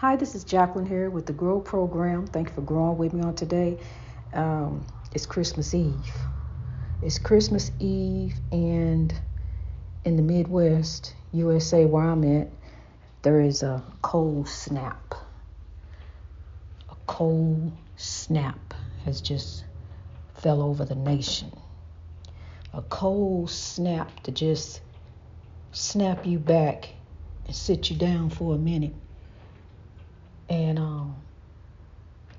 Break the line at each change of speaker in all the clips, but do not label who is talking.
Hi, this is Jacqueline here with the Grow Program. Thank you for growing with me on today. Um, it's Christmas Eve. It's Christmas Eve, and in the Midwest, USA, where I'm at, there is a cold snap. A cold snap has just fell over the nation. A cold snap to just snap you back and sit you down for a minute and um,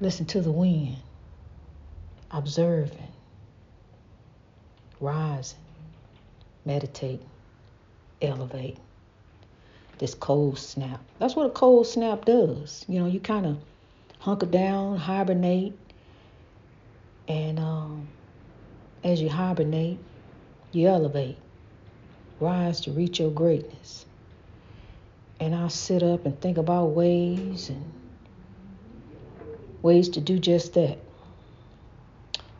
listen to the wind, observing, rising, meditate, elevate. This cold snap. That's what a cold snap does. You know, you kind of hunker down, hibernate, and um, as you hibernate, you elevate, rise to reach your greatness. And I sit up and think about ways and ways to do just that.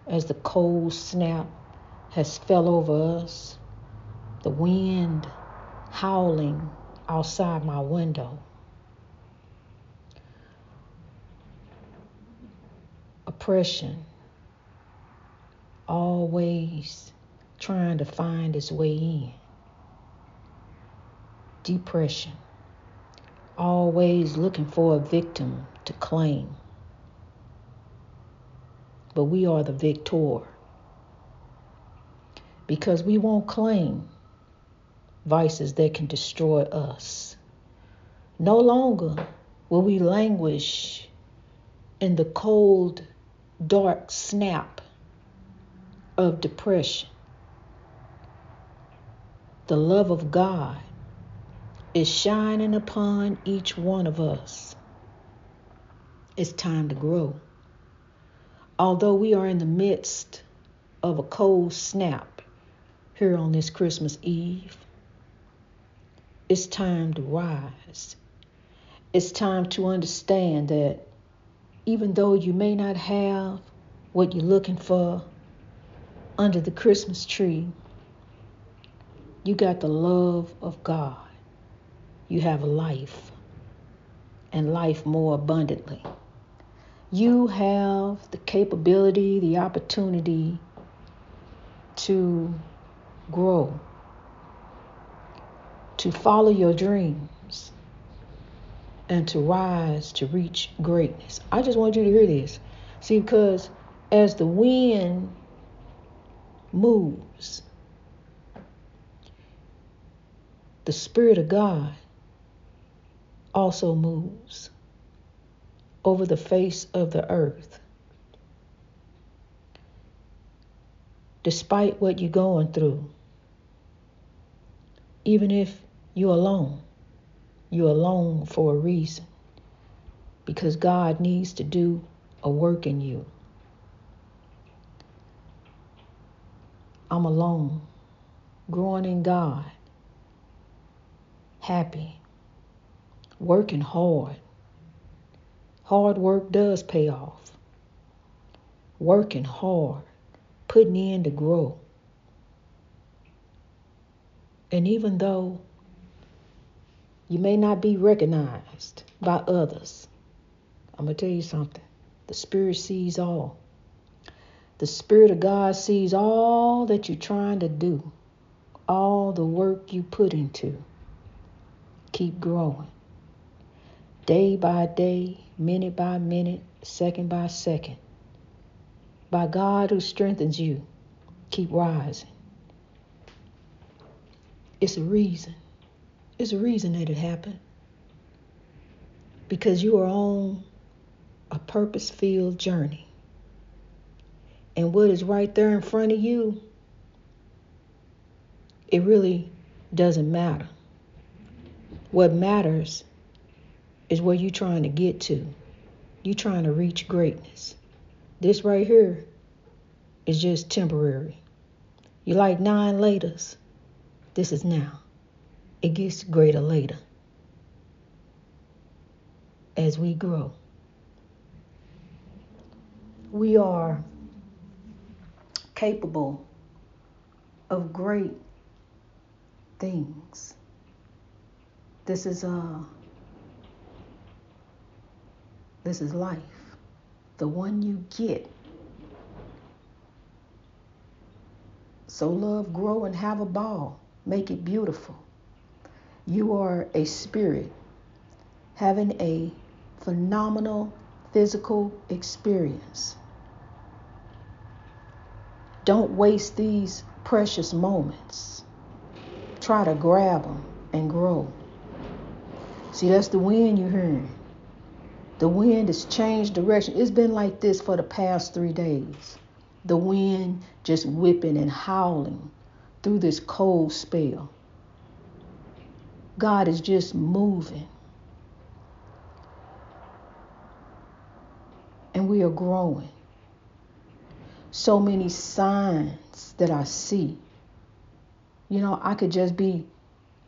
As the cold snap has fell over us, the wind howling outside my window. Oppression always trying to find its way in. Depression always looking for a victim to claim. But we are the victor because we won't claim vices that can destroy us. No longer will we languish in the cold, dark snap of depression. The love of God is shining upon each one of us. It's time to grow. Although we are in the midst of a cold snap here on this Christmas Eve, it's time to rise. It's time to understand that even though you may not have what you're looking for under the Christmas tree, you got the love of God you have life and life more abundantly. You have the capability, the opportunity to grow, to follow your dreams, and to rise to reach greatness. I just want you to hear this. See, because as the wind moves, the Spirit of God also moves over the face of the earth. Despite what you're going through, even if you're alone, you're alone for a reason because God needs to do a work in you. I'm alone, growing in God, happy, working hard. Hard work does pay off. Working hard, putting in to grow. And even though you may not be recognized by others, I'm going to tell you something. The Spirit sees all. The Spirit of God sees all that you're trying to do, all the work you put into. Keep growing day by day, minute by minute, second by second. By God who strengthens you, keep rising. It's a reason. It's a reason that it happened. Because you are on a purpose filled journey. And what is right there in front of you, it really doesn't matter. What matters is where you're trying to get to. You're trying to reach greatness. This right here is just temporary. You like nine laters. This is now. It gets greater later as we grow. We are capable of great things. This is a This is life. The one you get. So love, grow, and have a ball. Make it beautiful. You are a spirit having a phenomenal physical experience. Don't waste these precious moments. Try to grab them and grow. See, that's the wind you're hearing. The wind has changed direction. It's been like this for the past three days. The wind just whipping and howling through this cold spell. God is just moving. And we are growing. So many signs that I see. You know, I could just be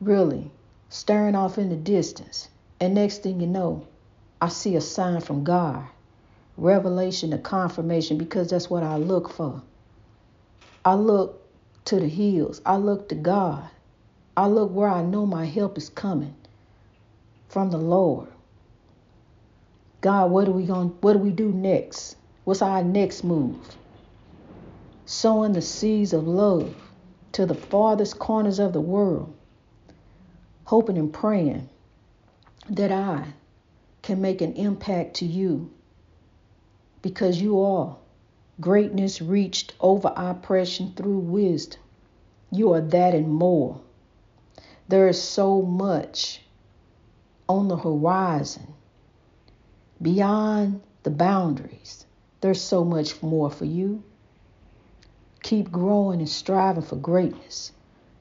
really staring off in the distance. And next thing you know, I see a sign from God. Revelation, a confirmation, because that's what I look for. I look to the hills. I look to God. I look where I know my help is coming from the Lord. God, what are we going what do we do next? What's our next move? Sowing the seeds of love to the farthest corners of the world, hoping and praying that I can make an impact to you because you are greatness reached over oppression through wisdom. You are that and more. There is so much on the horizon, beyond the boundaries. There's so much more for you. Keep growing and striving for greatness.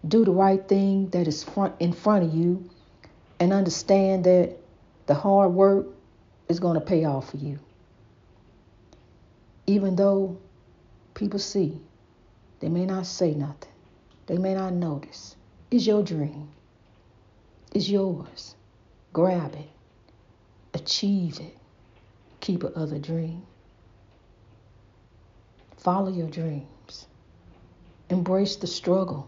Do the right thing that is front in front of you and understand that the hard work is going to pay off for you. Even though people see, they may not say nothing, they may not notice. It's your dream. It's yours. Grab it. Achieve it. Keep a other dream. Follow your dreams. Embrace the struggle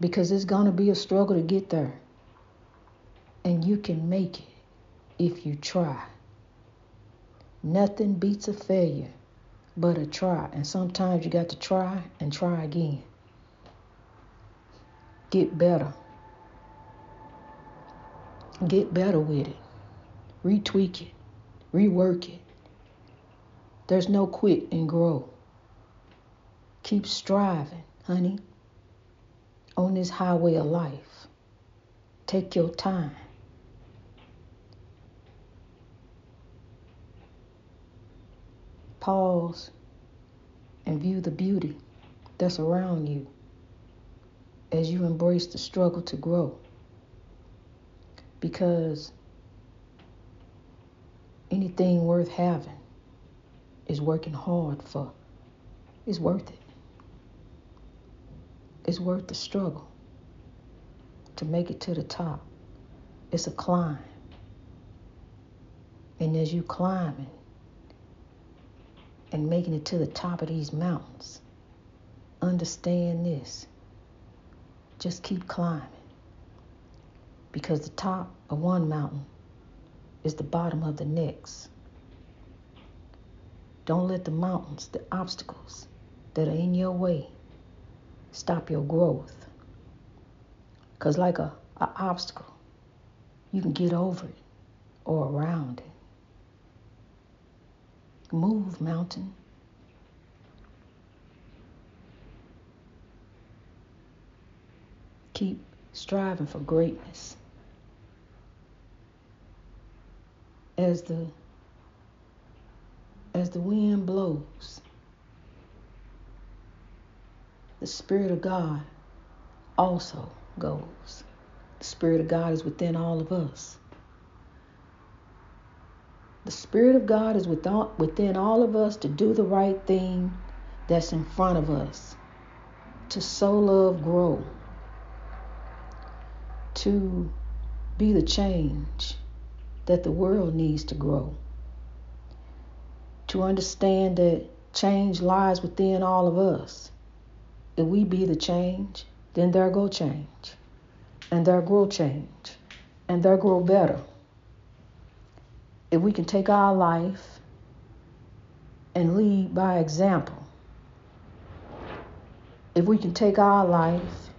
because it's going to be a struggle to get there. And you can make it if you try. Nothing beats a failure but a try. And sometimes you got to try and try again. Get better. Get better with it. Retweak it. Rework it. There's no quit and grow. Keep striving, honey, on this highway of life. Take your time. Pause and view the beauty that's around you as you embrace the struggle to grow because anything worth having is working hard for. It's worth it. It's worth the struggle to make it to the top. It's a climb. And as you climbing and making it to the top of these mountains, understand this. Just keep climbing because the top of one mountain is the bottom of the next. Don't let the mountains, the obstacles that are in your way, stop your growth. Because, like a, obstacle, you can get over it or around it. Move, mountain. Keep striving for greatness. as the as the wind blows the spirit of god also goes the spirit of god is within all of us the spirit of god is within all of us to do the right thing that's in front of us to sow love grow to be the change that the world needs to grow. To understand that change lies within all of us. If we be the change, then there go change. And there grow change. And there grow better. If we can take our life and lead by example, if we can take our life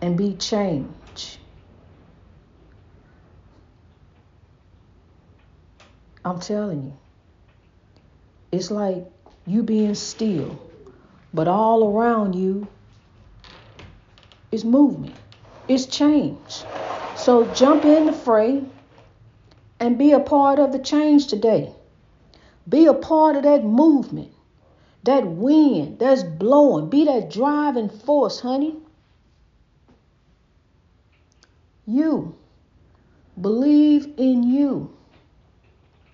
and be change, I'm telling you, it's like you being still, but all around you is movement, it's change. So jump in the fray and be a part of the change today. Be a part of that movement, that wind that's blowing. Be that driving force, honey. You. Believe in you.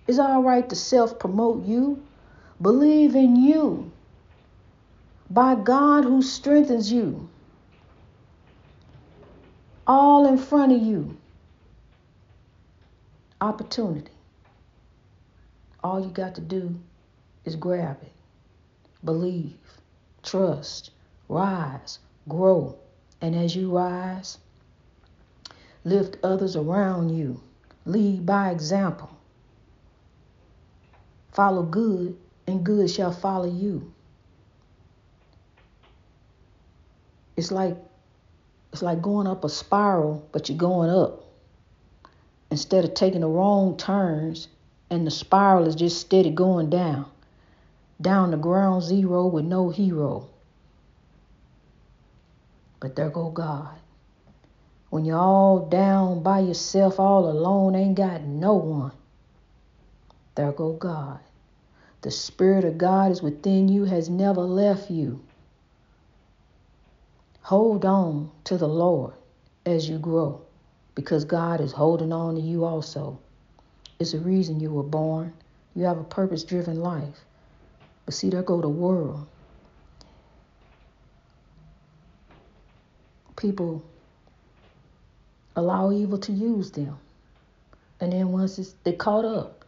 It's all right to self promote you. Believe in you by God who strengthens you. All in front of you opportunity. All you got to do is grab it, believe, trust, rise, grow. And as you rise, lift others around you, lead by example. Follow good, and good shall follow you. It's like it's like going up a spiral, but you're going up instead of taking the wrong turns and the spiral is just steady going down, down to ground zero with no hero. But there go God. When you're all down by yourself, all alone, ain't got no one, there go God. The Spirit of God is within you, has never left you. Hold on to the Lord as you grow because God is holding on to you also. It's a reason you were born. You have a purpose driven life. But see, there go the world. People allow evil to use them. And then once it's, they caught up,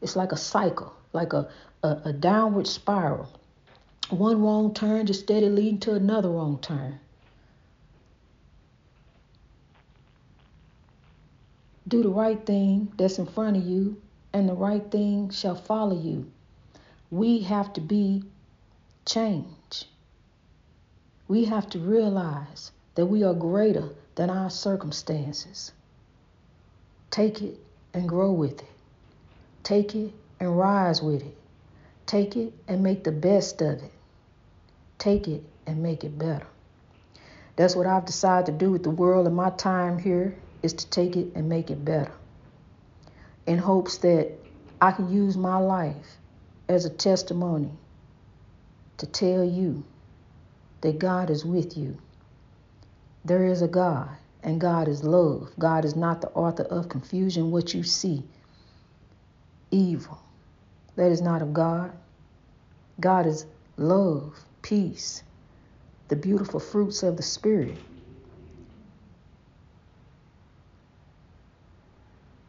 it's like a cycle, like a, a, a downward spiral. One wrong turn just steady leading to another wrong turn. Do the right thing that's in front of you, and the right thing shall follow you. We have to be change. We have to realize that we are greater than our circumstances. Take it and grow with it. Take it and rise with it. Take it and make the best of it. Take it and make it better. That's what I've decided to do with the world in my time here is to take it and make it better in hopes that I can use my life as a testimony to tell you that God is with you. There is a God, and God is love. God is not the author of confusion, what you see. Evil. That is not of God. God is love, peace, the beautiful fruits of the Spirit.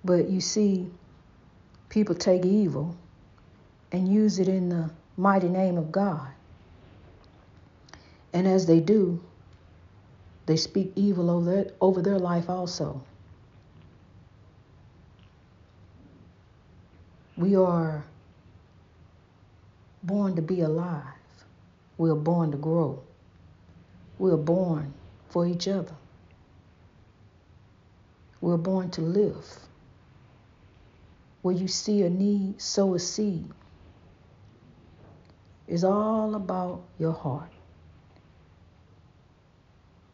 But you see, people take evil and use it in the mighty name of God. And as they do, they speak evil over their, over their life also. We are born to be alive. We are born to grow. We are born for each other. We're born to live. Where you see a need, sow a seed. It's all about your heart.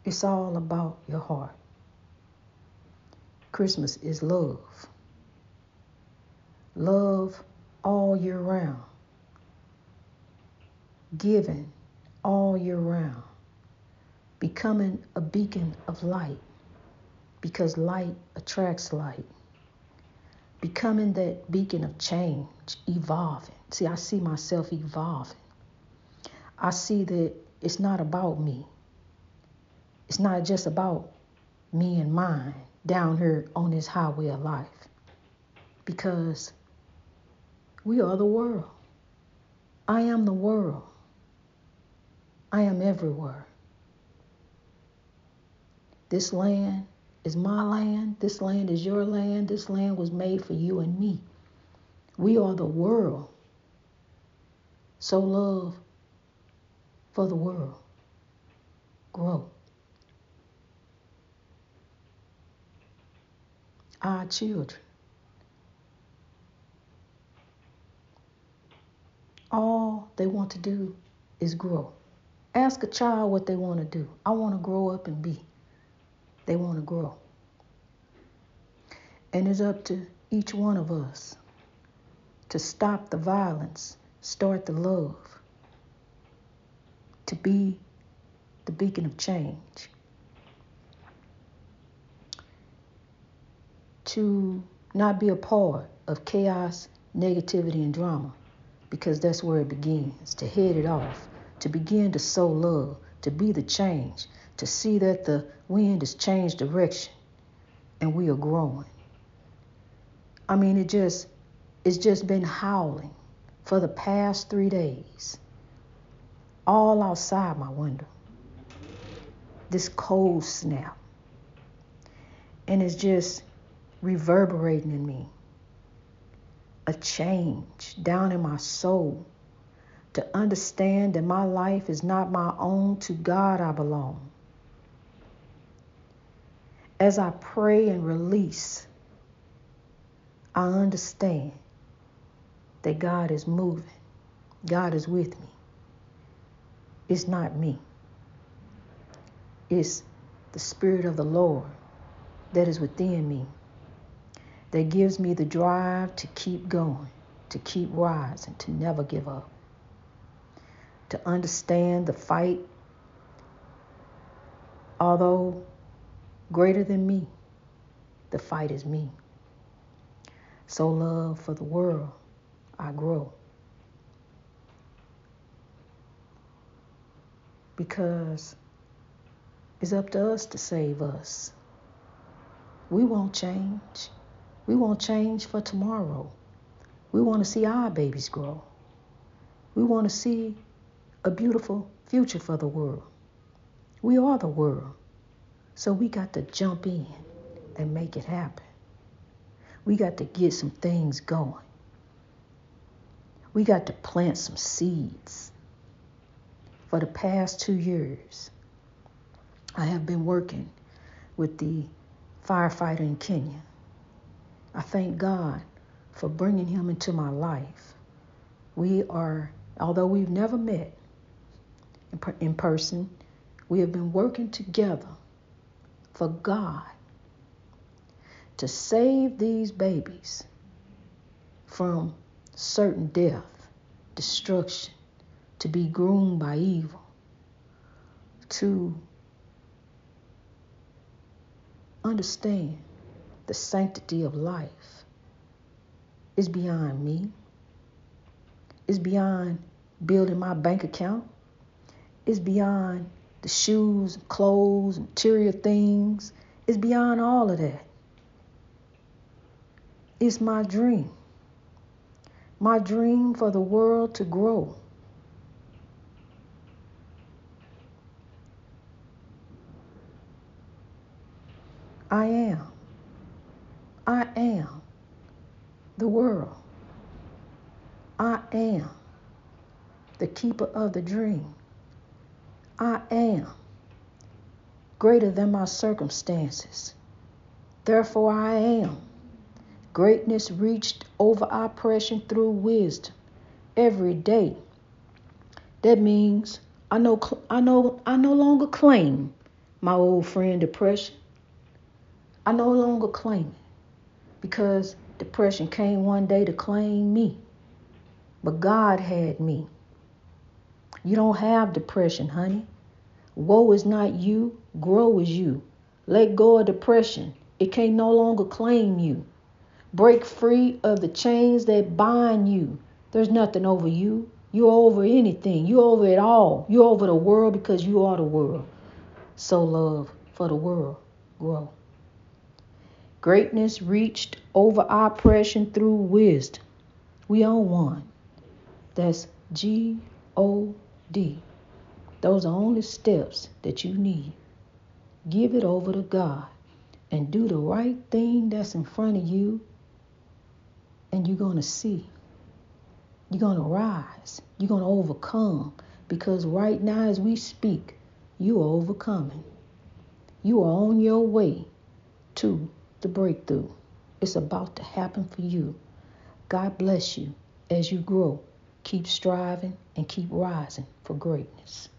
It's all about your heart. Christmas is love. Love all year round. Giving all year round. Becoming a beacon of light because light attracts light becoming that beacon of change, evolving. See, I see myself evolving. I see that it's not about me. It's not just about me and mine down here on this highway of life. Because we are the world. I am the world. I am everywhere. This land is my land. This land is your land. This land was made for you and me. We are the world. So love for the world. Grow. Our children. All they want to do is grow. Ask a child what they want to do. I want to grow up and be. They want to grow. And it's up to each one of us to stop the violence, start the love, to be the beacon of change, to not be a part of chaos, negativity, and drama, because that's where it begins, to head it off, to begin to sow love, to be the change, to see that the wind has changed direction and we are growing. I mean, it just, it's just been howling for the past three days, all outside my window. This cold snap. And it's just reverberating in me. A change down in my soul to understand that my life is not my own, to God I belong. As I pray and release, I understand that God is moving. God is with me. It's not me. It's the Spirit of the Lord that is within me that gives me the drive to keep going, to keep rising, to never give up, to understand the fight, although greater than me, the fight is me. So, love for the world, I grow. Because it's up to us to save us. We won't change. We won't change for tomorrow. We want to see our babies grow. We want to see a beautiful future for the world. We are the world. So we got to jump in and make it happen. We got to get some things going. We got to plant some seeds. For the past two years, I have been working with the firefighter in Kenya. I thank God for bringing him into my life. We are, although we've never met in person, we have been working together for God to save these babies from certain death, destruction, to be groomed by evil, to understand the sanctity of life is beyond me, is beyond building my bank account, is beyond the shoes, clothes, material things, is beyond all of that. It's my dream. My dream for the world to grow. I am. I am the world. I am the keeper of the dream. I am greater than my circumstances. Therefore, I am. Greatness reached over oppression through wisdom every day. That means I know I know I no longer claim my old friend depression. I no longer claim it because depression came one day to claim me. But God had me. You don't have depression, honey. Woe is not you, grow is you. Let go of depression. It can no longer claim you. Break free of the chains that bind you. There's nothing over you. You're over anything. You're over it all. You're over the world because you are the world. So love for the world. Grow. Greatness reached over oppression through wisdom. We own one. That's G O D. Those are only steps that you need. Give it over to God and do the right thing that's in front of you and you're going to see. You're going to rise. You're going to overcome because right now, as we speak, you are overcoming. You are on your way to the breakthrough. It's about to happen for you. God bless you as you grow. Keep striving and keep rising for greatness.